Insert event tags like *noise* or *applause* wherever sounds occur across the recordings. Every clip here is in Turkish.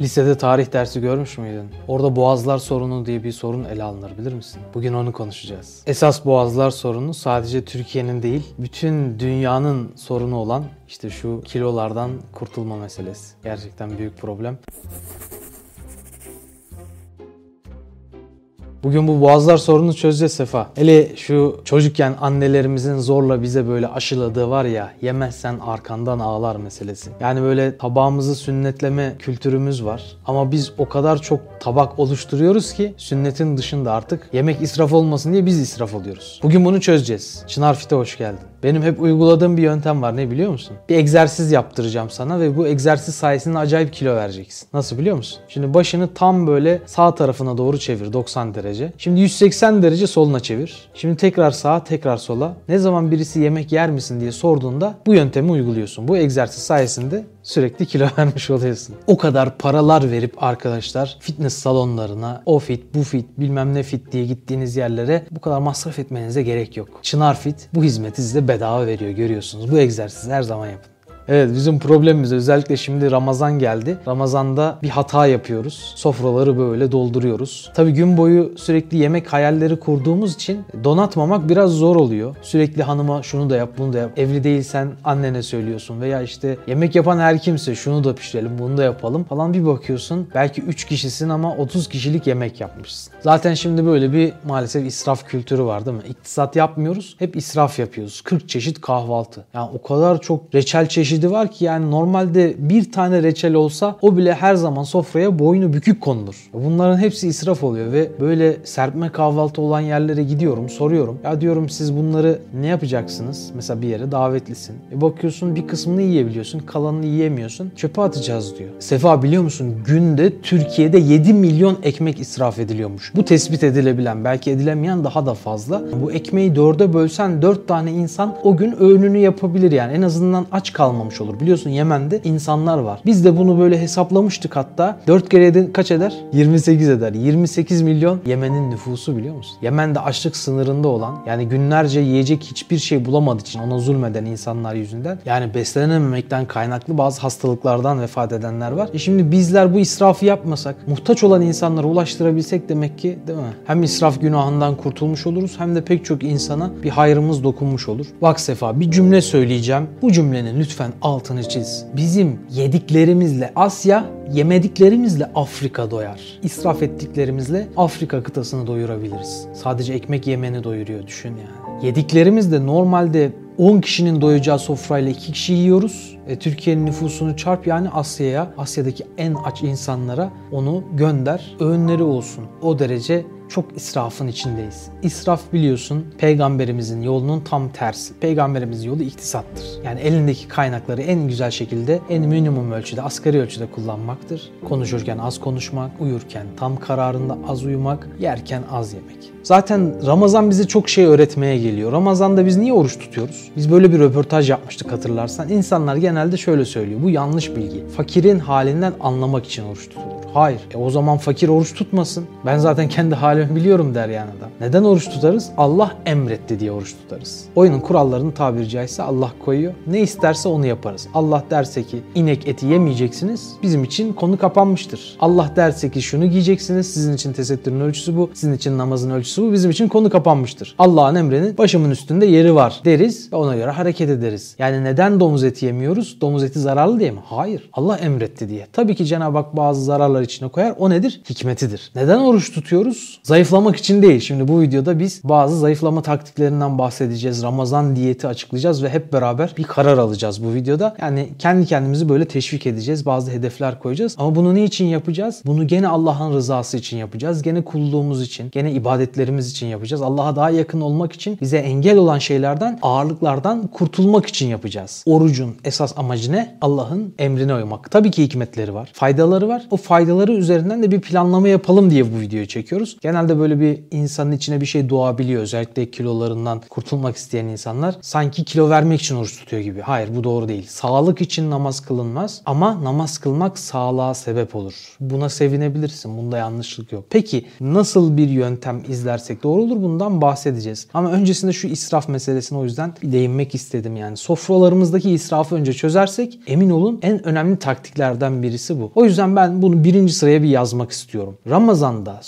Lisede tarih dersi görmüş müydün? Orada boğazlar sorunu diye bir sorun ele alınır bilir misin? Bugün onu konuşacağız. Esas boğazlar sorunu sadece Türkiye'nin değil, bütün dünyanın sorunu olan işte şu kilolardan kurtulma meselesi. Gerçekten büyük problem. Bugün bu boğazlar sorununu çözeceğiz Sefa. Hele şu çocukken annelerimizin zorla bize böyle aşıladığı var ya yemezsen arkandan ağlar meselesi. Yani böyle tabağımızı sünnetleme kültürümüz var. Ama biz o kadar çok tabak oluşturuyoruz ki sünnetin dışında artık yemek israf olmasın diye biz israf oluyoruz. Bugün bunu çözeceğiz. Çınar Fit'e hoş geldin. Benim hep uyguladığım bir yöntem var ne biliyor musun? Bir egzersiz yaptıracağım sana ve bu egzersiz sayesinde acayip kilo vereceksin. Nasıl biliyor musun? Şimdi başını tam böyle sağ tarafına doğru çevir 90 derece. Şimdi 180 derece soluna çevir. Şimdi tekrar sağa tekrar sola. Ne zaman birisi yemek yer misin diye sorduğunda bu yöntemi uyguluyorsun. Bu egzersiz sayesinde sürekli kilo *laughs* vermiş oluyorsun. O kadar paralar verip arkadaşlar fitness salonlarına o fit bu fit bilmem ne fit diye gittiğiniz yerlere bu kadar masraf etmenize gerek yok. Çınar Fit bu hizmeti size bedava veriyor görüyorsunuz. Bu egzersizi her zaman yapın. Evet bizim problemimiz özellikle şimdi Ramazan geldi. Ramazanda bir hata yapıyoruz. Sofraları böyle dolduruyoruz. Tabi gün boyu sürekli yemek hayalleri kurduğumuz için donatmamak biraz zor oluyor. Sürekli hanıma şunu da yap bunu da yap. Evli değilsen annene söylüyorsun veya işte yemek yapan her kimse şunu da pişirelim bunu da yapalım falan bir bakıyorsun. Belki 3 kişisin ama 30 kişilik yemek yapmışsın. Zaten şimdi böyle bir maalesef israf kültürü var değil mi? İktisat yapmıyoruz. Hep israf yapıyoruz. 40 çeşit kahvaltı. Yani o kadar çok reçel çeşidi çeşidi var ki yani normalde bir tane reçel olsa o bile her zaman sofraya boynu bükük konulur. Bunların hepsi israf oluyor ve böyle serpme kahvaltı olan yerlere gidiyorum soruyorum. Ya diyorum siz bunları ne yapacaksınız? Mesela bir yere davetlisin. E bakıyorsun bir kısmını yiyebiliyorsun kalanını yiyemiyorsun. Çöpe atacağız diyor. Sefa biliyor musun günde Türkiye'de 7 milyon ekmek israf ediliyormuş. Bu tespit edilebilen belki edilemeyen daha da fazla. Bu ekmeği dörde bölsen 4 tane insan o gün öğününü yapabilir yani. En azından aç kalmam kalmamış olur. Biliyorsun Yemen'de insanlar var. Biz de bunu böyle hesaplamıştık hatta. 4 kere 7 kaç eder? 28 eder. 28 milyon Yemen'in nüfusu biliyor musun? Yemen'de açlık sınırında olan yani günlerce yiyecek hiçbir şey bulamadığı için ona zulmeden insanlar yüzünden yani beslenememekten kaynaklı bazı hastalıklardan vefat edenler var. E şimdi bizler bu israfı yapmasak, muhtaç olan insanlara ulaştırabilsek demek ki değil mi? Hem israf günahından kurtulmuş oluruz hem de pek çok insana bir hayrımız dokunmuş olur. Bak Sefa bir cümle söyleyeceğim. Bu cümlenin lütfen altını çiz. Bizim yediklerimizle Asya, yemediklerimizle Afrika doyar. İsraf ettiklerimizle Afrika kıtasını doyurabiliriz. Sadece ekmek yemeni doyuruyor düşün yani. Yediklerimiz de normalde 10 kişinin doyacağı sofrayla 2 kişi yiyoruz. E, Türkiye'nin nüfusunu çarp yani Asya'ya, Asya'daki en aç insanlara onu gönder. Öğünleri olsun. O derece çok israfın içindeyiz. İsraf biliyorsun peygamberimizin yolunun tam tersi. Peygamberimizin yolu iktisattır. Yani elindeki kaynakları en güzel şekilde en minimum ölçüde, asgari ölçüde kullanmaktır. Konuşurken az konuşmak, uyurken tam kararında az uyumak, yerken az yemek. Zaten Ramazan bize çok şey öğretmeye geliyor. Ramazan'da biz niye oruç tutuyoruz? Biz böyle bir röportaj yapmıştık hatırlarsan. İnsanlar genelde şöyle söylüyor. Bu yanlış bilgi. Fakirin halinden anlamak için oruç tutulur. Hayır. E o zaman fakir oruç tutmasın. Ben zaten kendi halimi biliyorum der yani adam. Neden oruç tutarız? Allah emretti diye oruç tutarız. Oyunun kurallarını tabiri caizse Allah koyuyor. Ne isterse onu yaparız. Allah derse ki inek eti yemeyeceksiniz. Bizim için konu kapanmıştır. Allah derse ki şunu giyeceksiniz. Sizin için tesettürün ölçüsü bu. Sizin için namazın ölçüsü bu. Bizim için konu kapanmıştır. Allah'ın emrinin başımın üstünde yeri var deriz ve ona göre hareket ederiz. Yani neden domuz eti yemiyoruz? Domuz eti zararlı diye mi? Hayır. Allah emretti diye. Tabii ki Cenab-ı Hak bazı zararlar içine koyar. O nedir? Hikmetidir. Neden oruç tutuyoruz? Zayıflamak için değil. Şimdi bu videoda biz bazı zayıflama taktiklerinden bahsedeceğiz. Ramazan diyeti açıklayacağız ve hep beraber bir karar alacağız bu videoda. Yani kendi kendimizi böyle teşvik edeceğiz. Bazı hedefler koyacağız. Ama bunu niçin yapacağız? Bunu gene Allah'ın rızası için yapacağız. Gene kulluğumuz için, gene ibadetlerimiz için yapacağız. Allah'a daha yakın olmak için bize engel olan şeylerden, ağırlıklardan kurtulmak için yapacağız. Orucun esas amacı ne? Allah'ın emrine uymak. Tabii ki hikmetleri var. Faydaları var. O faydaları üzerinden de bir planlama yapalım diye bu videoyu çekiyoruz. Genelde böyle bir insanın içine bir şey doğabiliyor. Özellikle kilolarından kurtulmak isteyen insanlar sanki kilo vermek için oruç tutuyor gibi. Hayır bu doğru değil. Sağlık için namaz kılınmaz ama namaz kılmak sağlığa sebep olur. Buna sevinebilirsin. Bunda yanlışlık yok. Peki nasıl bir yöntem izlersek doğru olur bundan bahsedeceğiz. Ama öncesinde şu israf meselesine o yüzden değinmek istedim yani. Sofralarımızdaki israfı önce çözersek emin olun en önemli taktiklerden birisi bu. O yüzden ben bunu birinci sıraya bir yazmak istiyorum. Ramazanda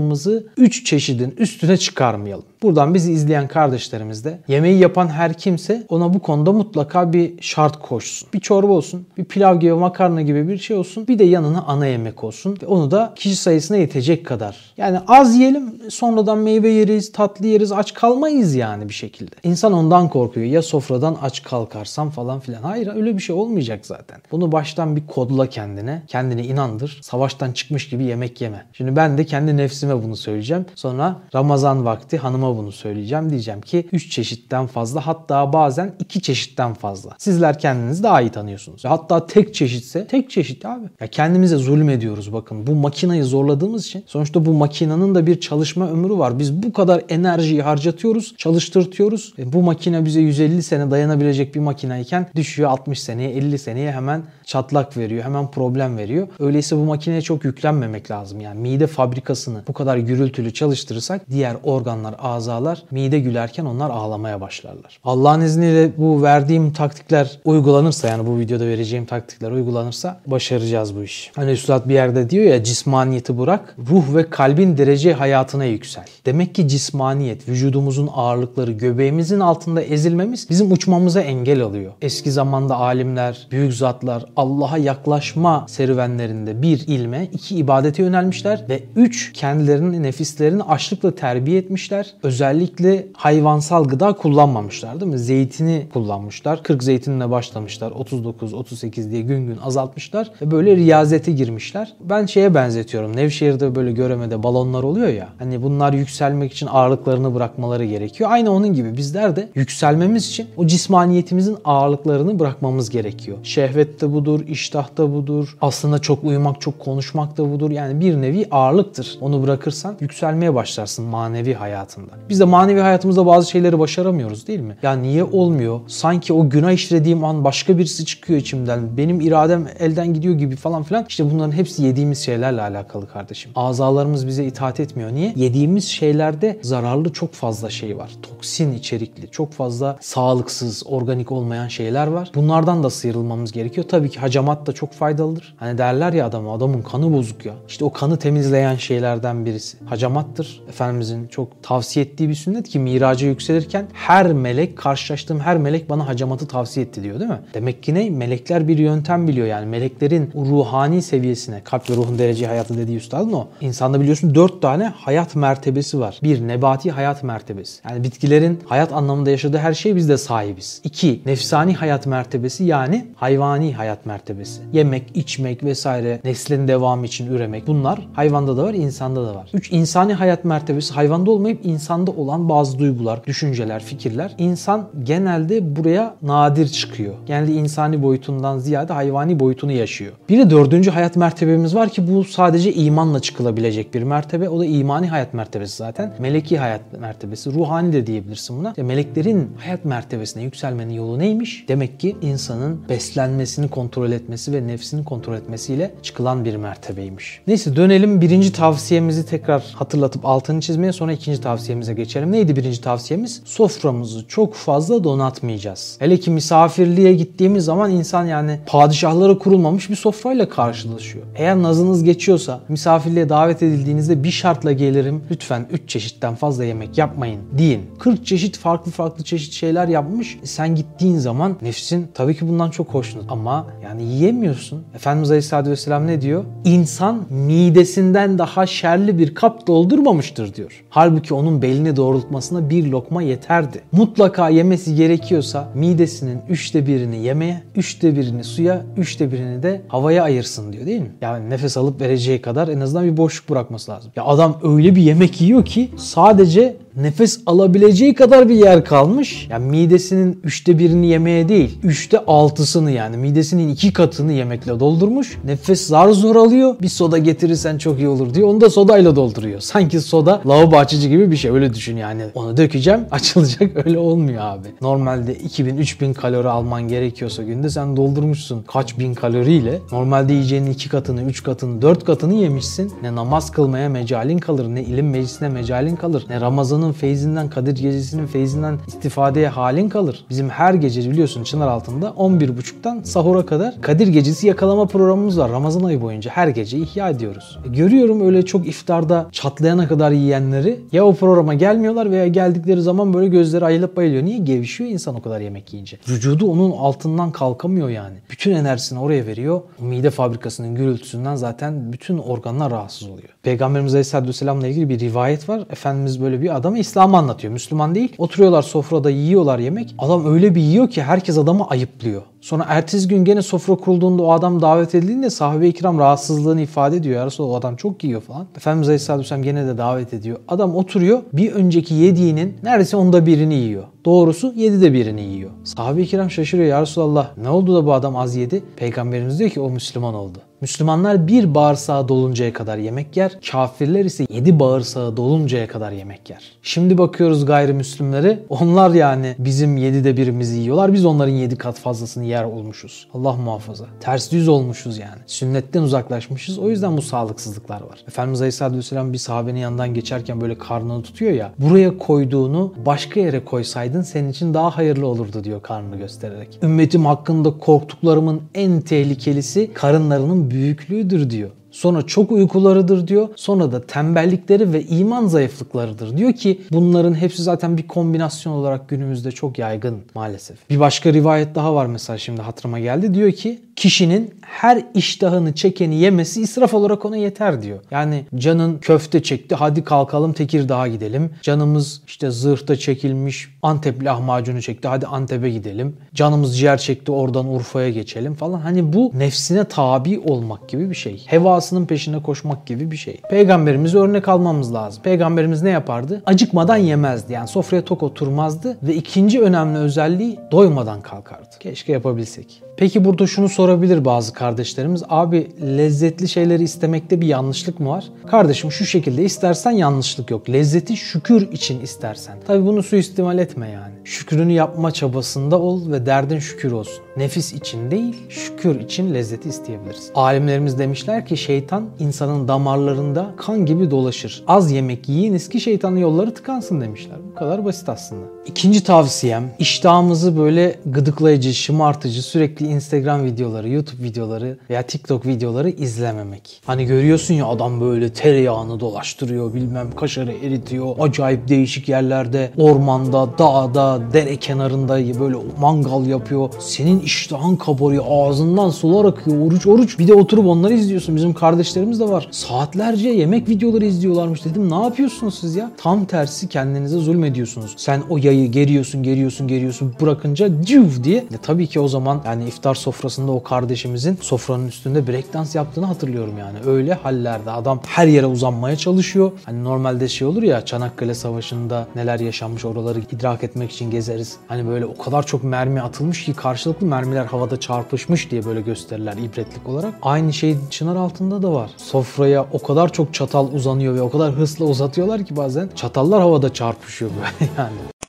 sofralarımızı 3 çeşidin üstüne çıkarmayalım. Buradan bizi izleyen kardeşlerimiz de yemeği yapan her kimse ona bu konuda mutlaka bir şart koşsun. Bir çorba olsun, bir pilav gibi makarna gibi bir şey olsun. Bir de yanına ana yemek olsun. Ve onu da kişi sayısına yetecek kadar. Yani az yiyelim sonradan meyve yeriz, tatlı yeriz, aç kalmayız yani bir şekilde. İnsan ondan korkuyor. Ya sofradan aç kalkarsam falan filan. Hayır öyle bir şey olmayacak zaten. Bunu baştan bir kodla kendine. Kendini inandır. Savaştan çıkmış gibi yemek yeme. Şimdi ben de kendi nefsime bunu söyleyeceğim. Sonra Ramazan vakti hanıma bunu söyleyeceğim. Diyeceğim ki 3 çeşitten fazla hatta bazen 2 çeşitten fazla. Sizler kendinizi daha iyi tanıyorsunuz. Hatta tek çeşitse tek çeşit abi. Ya kendimize zulüm ediyoruz bakın. Bu makinayı zorladığımız için sonuçta bu makinanın da bir çalışma ömrü var. Biz bu kadar enerjiyi harcatıyoruz, çalıştırtıyoruz. E bu makine bize 150 sene dayanabilecek bir makinayken düşüyor 60 seneye, 50 seneye hemen çatlak veriyor, hemen problem veriyor. Öyleyse bu makineye çok yüklenmemek lazım. Yani mide fabrikasını bu kadar gürültülü çalıştırırsak diğer organlar, azalar mide gülerken onlar ağlamaya başlarlar. Allah'ın izniyle bu verdiğim taktikler uygulanırsa yani bu videoda vereceğim taktikler uygulanırsa başaracağız bu iş. Hani Üstad bir yerde diyor ya cismaniyeti bırak, ruh ve kalbin derece hayatına yüksel. Demek ki cismaniyet, vücudumuzun ağırlıkları, göbeğimizin altında ezilmemiz bizim uçmamıza engel alıyor. Eski zamanda alimler, büyük zatlar Allah'a yaklaşma serüvenlerinde bir ilme, iki ibadete yönelmişler ve üç kendilerinin nefislerini açlıkla terbiye etmişler. Özellikle hayvansal gıda kullanmamışlar değil mi? Zeytini kullanmışlar. 40 zeytinle başlamışlar. 39, 38 diye gün gün azaltmışlar ve böyle riyazete girmişler. Ben şeye benzetiyorum. Nevşehir'de böyle göremede balonlar oluyor ya. Hani bunlar yükselmek için ağırlıklarını bırakmaları gerekiyor. Aynı onun gibi bizler de yükselmemiz için o cismaniyetimizin ağırlıklarını bırakmamız gerekiyor. Şehvet de budur, iştah da budur. Aslında çok uyumak, çok konuşmak da budur. Yani bir nevi ağırlıktır. Onu bırakırsan yükselmeye başlarsın manevi hayatında. Biz de manevi hayatımızda bazı şeyleri başaramıyoruz değil mi? Ya niye olmuyor? Sanki o günah işlediğim an başka birisi çıkıyor içimden. Benim iradem elden gidiyor gibi falan filan. İşte bunların hepsi yediğimiz şeylerle alakalı kardeşim. Azalarımız bize itaat etmiyor. Niye? Yediğimiz şeylerde zararlı çok fazla şey var. Toksin içerikli, çok fazla sağlıksız, organik olmayan şeyler var. Bunlardan da sıyrılmamız gerekiyor. Tabii ki hacamat da çok faydalıdır. Hani derler ya adamı, adamın kanı bozuk ya. İşte o kanı temizleyen şeylerden birisi. Hacamattır. Efendimizin çok tavsiye ettiği bir sünnet ki miraca yükselirken her melek, karşılaştığım her melek bana hacamatı tavsiye etti diyor değil mi? Demek ki ne? Melekler bir yöntem biliyor yani. Meleklerin ruhani seviyesine, kalp ve ruhun derece hayatı dediği üstadın o. İnsanda biliyorsun dört tane hayat mertebesi var. Bir, nebati hayat mertebesi. Yani bitkilerin hayat anlamında yaşadığı her şey biz de sahibiz. İki, nefsani hayat mertebesi yani hayvani hayat mertebesi. Yemek, içmek vesaire, neslin devamı için üremek. Bunlar hayvanda da var, insanda da var. Üç, insani hayat mertebesi hayvanda olmayıp insanda olan bazı duygular, düşünceler, fikirler. İnsan genelde buraya nadir çıkıyor. Genelde insani boyutundan ziyade hayvani boyutunu yaşıyor. Bir de dördüncü hayat mertebemiz var ki bu sadece imanla çıkılabilecek bir mertebe. O da imani hayat mertebesi zaten. Meleki hayat mertebesi, ruhani de diyebilirsin buna. İşte meleklerin hayat mertebesine yükselmenin yolu neymiş? Demek ki insanın beslenmesini kontrol etmesi ve nefsini kontrol etmesiyle çıkılan bir mertebeymiş. Neyse dönelim birinci tavsiyemizi tekrar hatırlatıp altını çizmeye sonra ikinci tavsiyemize geçelim. Neydi birinci tavsiyemiz? Soframızı çok fazla donatmayacağız. Hele ki misafirliğe gittiğimiz zaman insan yani padişahlara kurulmamış bir sofrayla karşılaşıyor. Eğer nazınız geçiyorsa misafirliğe davet edildiğinizde bir şartla gelirim. Lütfen 3 çeşitten fazla yemek yapmayın deyin. 40 çeşit farklı farklı çeşit şeyler yapmış. E sen gittiğin zaman nefsin tabii ki bundan çok hoşnut ama yani yiyemiyorsun. Efendimiz Aleyhisselatü Vesselam ne diyor? İnsan midesinden daha şerli bir kap doldurmamıştır diyor. Halbuki onun belini doğrultmasına bir lokma yeterdi. Mutlaka yemesi gerekiyorsa midesinin üçte birini yemeye, üçte birini suya, üçte birini de havaya ayırsın diyor değil mi? Yani nefes alıp vereceği kadar en azından bir boşluk bırakması lazım. Ya adam öyle bir yemek yiyor ki sadece Nefes alabileceği kadar bir yer kalmış. Yani midesinin üçte birini yemeye değil, üçte altısını yani midesinin iki katını yemekle doldurmuş. Nefes zar zor alıyor. Bir soda getirirsen çok iyi olur diyor. Onu da sodayla dolduruyor. Sanki soda lavabo açıcı gibi bir şey. Öyle düşün yani. Onu dökeceğim *laughs* açılacak öyle olmuyor abi. Normalde 2000-3000 kalori alman gerekiyorsa günde sen doldurmuşsun kaç bin kaloriyle. Normalde yiyeceğinin iki katını, üç katını, dört katını yemişsin. Ne namaz kılmaya mecalin kalır, ne ilim meclisine mecalin kalır, ne Ramazan'ın feyzinden, Kadir gecesinin feyzinden istifadeye halin kalır. Bizim her gece biliyorsun Çınar altında 11.30'dan sahura kadar Kadir gecesi yakalama programımız var. Ramazan ayı boyunca her gece ihya ediyoruz. E, görüyorum öyle çok iftarda çatlayana kadar yiyenleri ya o programa gelmiyorlar veya geldikleri zaman böyle gözleri ayılıp bayılıyor. Niye gevşiyor insan o kadar yemek yiyince? Vücudu onun altından kalkamıyor yani. Bütün enerjisini oraya veriyor. Mide fabrikasının gürültüsünden zaten bütün organlar rahatsız oluyor. Peygamberimiz Aleyhisselatü Vesselam'la ilgili bir rivayet var. Efendimiz böyle bir adama İslam'ı anlatıyor. Müslüman değil. Oturuyorlar sofrada yiyorlar yemek. Adam öyle bir yiyor ki herkes adamı ayıplıyor. Sonra ertesi gün gene sofra kurulduğunda o adam davet edildiğinde sahabe-i kiram rahatsızlığını ifade ediyor. Ya Resulallah o adam çok yiyor falan. Efendimiz Aleyhisselatü Vesselam gene de davet ediyor. Adam oturuyor bir önceki yediğinin neredeyse onda birini yiyor. Doğrusu yedi de birini yiyor. Sahabe-i kiram şaşırıyor ya Resulallah ne oldu da bu adam az yedi? Peygamberimiz diyor ki o Müslüman oldu. Müslümanlar bir bağırsağı doluncaya kadar yemek yer. Kafirler ise yedi bağırsağı doluncaya kadar yemek yer. Şimdi bakıyoruz gayrimüslimlere. Onlar yani bizim yedide birimizi yiyorlar. Biz onların yedi kat fazlasını yer olmuşuz. Allah muhafaza. Ters düz olmuşuz yani. Sünnetten uzaklaşmışız. O yüzden bu sağlıksızlıklar var. Efendimiz Aleyhisselatü Vesselam bir sahabenin yanından geçerken böyle karnını tutuyor ya. Buraya koyduğunu başka yere koysaydın senin için daha hayırlı olurdu diyor karnını göstererek. Ümmetim hakkında korktuklarımın en tehlikelisi karınlarının büyüklüğüdür diyor. Sonra çok uykularıdır diyor. Sonra da tembellikleri ve iman zayıflıklarıdır diyor ki bunların hepsi zaten bir kombinasyon olarak günümüzde çok yaygın maalesef. Bir başka rivayet daha var mesela şimdi hatırıma geldi. Diyor ki kişinin her iştahını çekeni yemesi israf olarak ona yeter diyor. Yani canın köfte çekti hadi kalkalım Tekirdağ'a gidelim. Canımız işte zırhta çekilmiş Antep lahmacunu çekti hadi Antep'e gidelim. Canımız ciğer çekti oradan Urfa'ya geçelim falan. Hani bu nefsine tabi olmak gibi bir şey. Hevasının peşine koşmak gibi bir şey. Peygamberimizi örnek almamız lazım. Peygamberimiz ne yapardı? Acıkmadan yemezdi. Yani sofraya tok oturmazdı ve ikinci önemli özelliği doymadan kalkardı. Keşke yapabilsek. Peki burada şunu sorabilir bazı kardeşlerimiz. Abi lezzetli şeyleri istemekte bir yanlışlık mı var? Kardeşim şu şekilde istersen yanlışlık yok. Lezzeti şükür için istersen. Tabi bunu suistimal etme yani. Şükrünü yapma çabasında ol ve derdin şükür olsun. Nefis için değil, şükür için lezzeti isteyebiliriz. Alimlerimiz demişler ki şeytan insanın damarlarında kan gibi dolaşır. Az yemek yiyiniz ki şeytanın yolları tıkansın demişler. Bu kadar basit aslında. İkinci tavsiyem iştahımızı böyle gıdıklayıcı, şımartıcı, sürekli Instagram videoları, YouTube videoları veya TikTok videoları izlememek. Hani görüyorsun ya adam böyle tereyağını dolaştırıyor, bilmem kaşarı eritiyor. Acayip değişik yerlerde, ormanda, dağda, dere kenarında böyle mangal yapıyor. Senin iştahın kabarıyor, ağzından sular akıyor, oruç oruç. Bir de oturup onları izliyorsun. Bizim kardeşlerimiz de var. Saatlerce yemek videoları izliyorlarmış dedim. Ne yapıyorsunuz siz ya? Tam tersi kendinize zulmediyorsunuz. Sen o yayı geriyorsun, geriyorsun, geriyorsun bırakınca cüv diye. E tabii ki o zaman yani iftar sofrasında o kardeşimizin sofranın üstünde breakdance yaptığını hatırlıyorum yani. Öyle hallerde adam her yere uzanmaya çalışıyor. Hani normalde şey olur ya Çanakkale Savaşı'nda neler yaşanmış oraları idrak etmek için gezeriz. Hani böyle o kadar çok mermi atılmış ki karşılıklı mermiler havada çarpışmış diye böyle gösterirler ibretlik olarak. Aynı şey çınar altında da var. Sofraya o kadar çok çatal uzanıyor ve o kadar hızlı uzatıyorlar ki bazen çatallar havada çarpışıyor böyle *laughs* yani.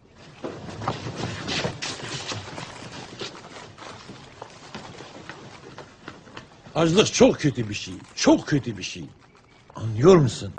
Açlık çok kötü bir şey. Çok kötü bir şey. Anlıyor musun?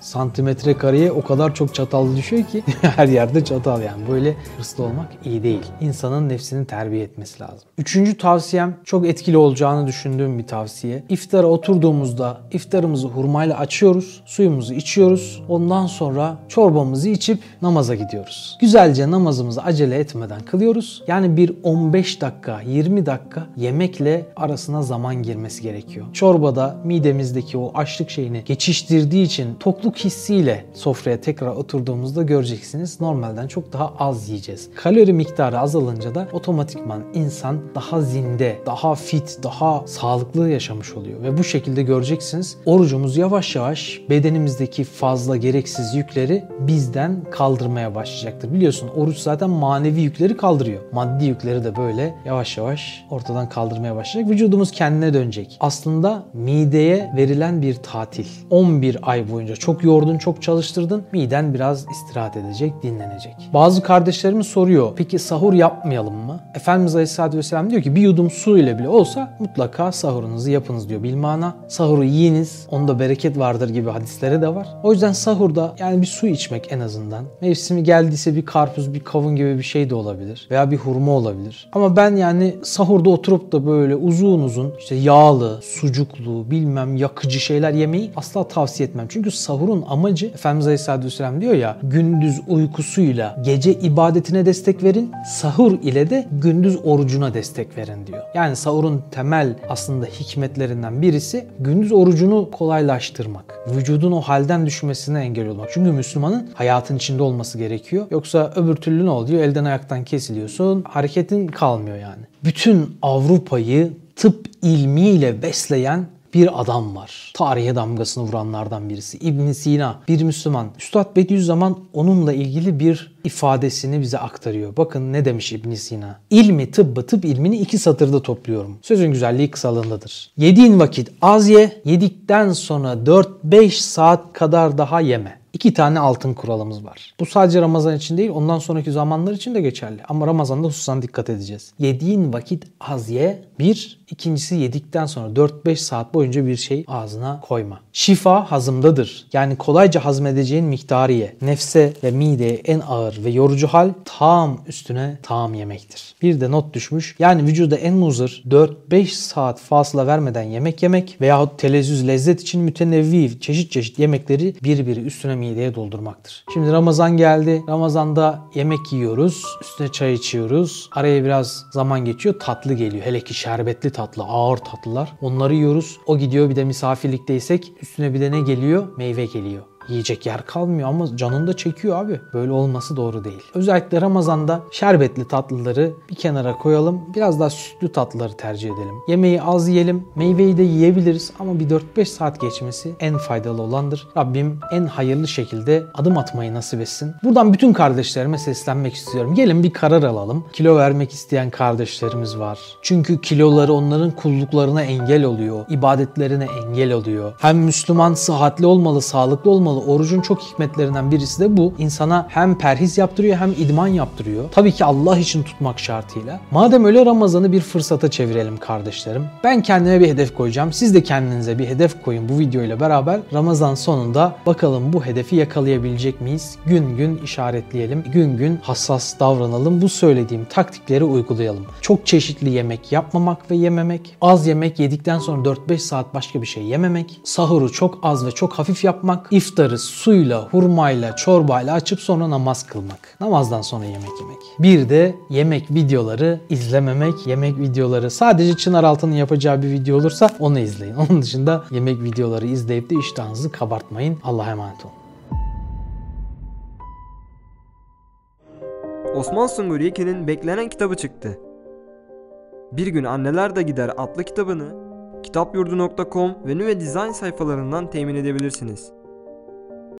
Santimetre kareye o kadar çok çatal düşüyor ki *laughs* her yerde çatal yani. Böyle hırslı olmak iyi değil. İnsanın nefsini terbiye etmesi lazım. Üçüncü tavsiyem çok etkili olacağını düşündüğüm bir tavsiye. İftara oturduğumuzda iftarımızı hurmayla açıyoruz, suyumuzu içiyoruz. Ondan sonra çorbamızı içip namaza gidiyoruz. Güzelce namazımızı acele etmeden kılıyoruz. Yani bir 15 dakika, 20 dakika yemekle arasına zaman girmesi gerekiyor. Çorbada midemizdeki o açlık şeyini geçiştirdiği için tokluk tok hissiyle sofraya tekrar oturduğumuzda göreceksiniz normalden çok daha az yiyeceğiz. Kalori miktarı azalınca da otomatikman insan daha zinde, daha fit, daha sağlıklı yaşamış oluyor. Ve bu şekilde göreceksiniz orucumuz yavaş yavaş bedenimizdeki fazla gereksiz yükleri bizden kaldırmaya başlayacaktır. Biliyorsun oruç zaten manevi yükleri kaldırıyor. Maddi yükleri de böyle yavaş yavaş ortadan kaldırmaya başlayacak. Vücudumuz kendine dönecek. Aslında mideye verilen bir tatil. 11 ay boyunca çok yordun, çok çalıştırdın. Miden biraz istirahat edecek, dinlenecek. Bazı kardeşlerimiz soruyor. Peki sahur yapmayalım mı? Efendimiz Aleyhisselatü Vesselam diyor ki bir yudum su ile bile olsa mutlaka sahurunuzu yapınız diyor bilmana. Sahuru yiyiniz. Onda bereket vardır gibi hadislere de var. O yüzden sahurda yani bir su içmek en azından. Mevsimi geldiyse bir karpuz, bir kavun gibi bir şey de olabilir. Veya bir hurma olabilir. Ama ben yani sahurda oturup da böyle uzun uzun işte yağlı, sucuklu, bilmem yakıcı şeyler yemeyi asla tavsiye etmem. Çünkü sahurun amacı Efendimiz Aleyhisselatü Vesselam diyor ya gündüz uykusuyla gece ibadetine destek verin, sahur ile de gündüz orucuna destek verin diyor. Yani sahurun temel aslında hikmetlerinden birisi gündüz orucunu kolaylaştırmak. Vücudun o halden düşmesine engel olmak. Çünkü Müslümanın hayatın içinde olması gerekiyor. Yoksa öbür türlü ne oluyor? Elden ayaktan kesiliyorsun. Hareketin kalmıyor yani. Bütün Avrupa'yı tıp ilmiyle besleyen bir adam var. Tarihe damgasını vuranlardan birisi. İbn Sina, bir Müslüman. Üstad Bediüzzaman onunla ilgili bir ifadesini bize aktarıyor. Bakın ne demiş İbn Sina. İlmi, tıbbı, tıp ilmini iki satırda topluyorum. Sözün güzelliği kısalığındadır. Yediğin vakit az ye, yedikten sonra 4-5 saat kadar daha yeme. İki tane altın kuralımız var. Bu sadece Ramazan için değil ondan sonraki zamanlar için de geçerli. Ama Ramazan'da hususan dikkat edeceğiz. Yediğin vakit az ye. Bir. ikincisi yedikten sonra 4-5 saat boyunca bir şey ağzına koyma. Şifa hazımdadır. Yani kolayca hazmedeceğin miktarı ye. Nefse ve mideye en ağır ve yorucu hal tam üstüne tam yemektir. Bir de not düşmüş. Yani vücuda en muzır 4-5 saat fasıla vermeden yemek yemek veyahut telezzüz lezzet için mütenevvi çeşit çeşit yemekleri birbiri üstüne mideye doldurmaktır. Şimdi Ramazan geldi. Ramazanda yemek yiyoruz. Üstüne çay içiyoruz. Araya biraz zaman geçiyor. Tatlı geliyor. Hele ki şerbetli tatlı, ağır tatlılar. Onları yiyoruz. O gidiyor bir de misafirlikteysek üstüne bir de ne geliyor? Meyve geliyor yiyecek yer kalmıyor ama canın da çekiyor abi. Böyle olması doğru değil. Özellikle Ramazan'da şerbetli tatlıları bir kenara koyalım. Biraz daha sütlü tatlıları tercih edelim. Yemeği az yiyelim. Meyveyi de yiyebiliriz ama bir 4-5 saat geçmesi en faydalı olandır. Rabbim en hayırlı şekilde adım atmayı nasip etsin. Buradan bütün kardeşlerime seslenmek istiyorum. Gelin bir karar alalım. Kilo vermek isteyen kardeşlerimiz var. Çünkü kiloları onların kulluklarına engel oluyor. ibadetlerine engel oluyor. Hem Müslüman sıhhatli olmalı, sağlıklı olmalı orucun çok hikmetlerinden birisi de bu. İnsana hem perhiz yaptırıyor hem idman yaptırıyor. Tabii ki Allah için tutmak şartıyla. Madem öyle Ramazan'ı bir fırsata çevirelim kardeşlerim. Ben kendime bir hedef koyacağım. Siz de kendinize bir hedef koyun bu video ile beraber. Ramazan sonunda bakalım bu hedefi yakalayabilecek miyiz? Gün gün işaretleyelim. Gün gün hassas davranalım. Bu söylediğim taktikleri uygulayalım. Çok çeşitli yemek yapmamak ve yememek. Az yemek yedikten sonra 4-5 saat başka bir şey yememek. Sahuru çok az ve çok hafif yapmak. İftarı suyla, hurmayla, çorbayla açıp sonra namaz kılmak. Namazdan sonra yemek yemek. Bir de yemek videoları izlememek. Yemek videoları sadece Çınar Altan'ın yapacağı bir video olursa onu izleyin. *laughs* Onun dışında yemek videoları izleyip de iştahınızı kabartmayın. Allah'a emanet olun. Osman Sungur Yekin'in beklenen kitabı çıktı. Bir gün Anneler de Gider adlı kitabını kitapyurdu.com ve Nüve Design sayfalarından temin edebilirsiniz.